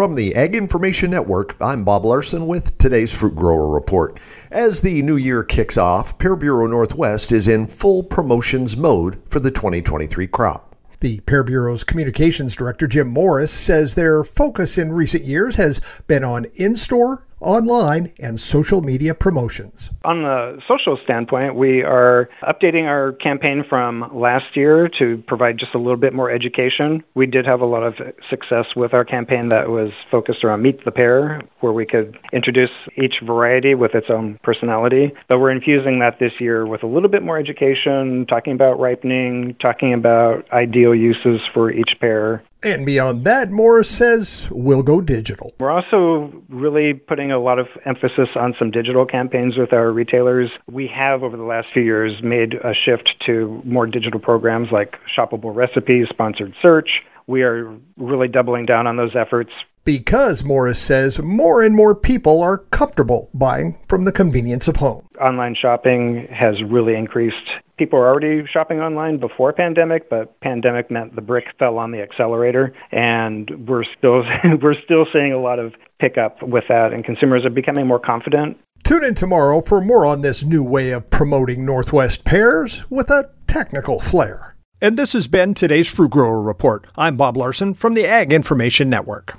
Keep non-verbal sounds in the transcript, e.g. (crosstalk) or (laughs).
From the Ag Information Network, I'm Bob Larson with today's Fruit Grower Report. As the new year kicks off, Pear Bureau Northwest is in full promotions mode for the 2023 crop. The Pear Bureau's communications director, Jim Morris, says their focus in recent years has been on in store online, and social media promotions. On the social standpoint, we are updating our campaign from last year to provide just a little bit more education. We did have a lot of success with our campaign that was focused around Meet the Pear, where we could introduce each variety with its own personality. But we're infusing that this year with a little bit more education, talking about ripening, talking about ideal uses for each pear, and beyond that, Morris says we'll go digital. We're also really putting a lot of emphasis on some digital campaigns with our retailers. We have, over the last few years, made a shift to more digital programs like shoppable recipes, sponsored search. We are really doubling down on those efforts. Because, Morris says, more and more people are comfortable buying from the convenience of home. Online shopping has really increased people were already shopping online before pandemic, but pandemic meant the brick fell on the accelerator, and we're still (laughs) we're still seeing a lot of pickup with that, and consumers are becoming more confident. Tune in tomorrow for more on this new way of promoting Northwest pears with a technical flair. And this has been today's Fruit Grower Report. I'm Bob Larson from the Ag Information Network.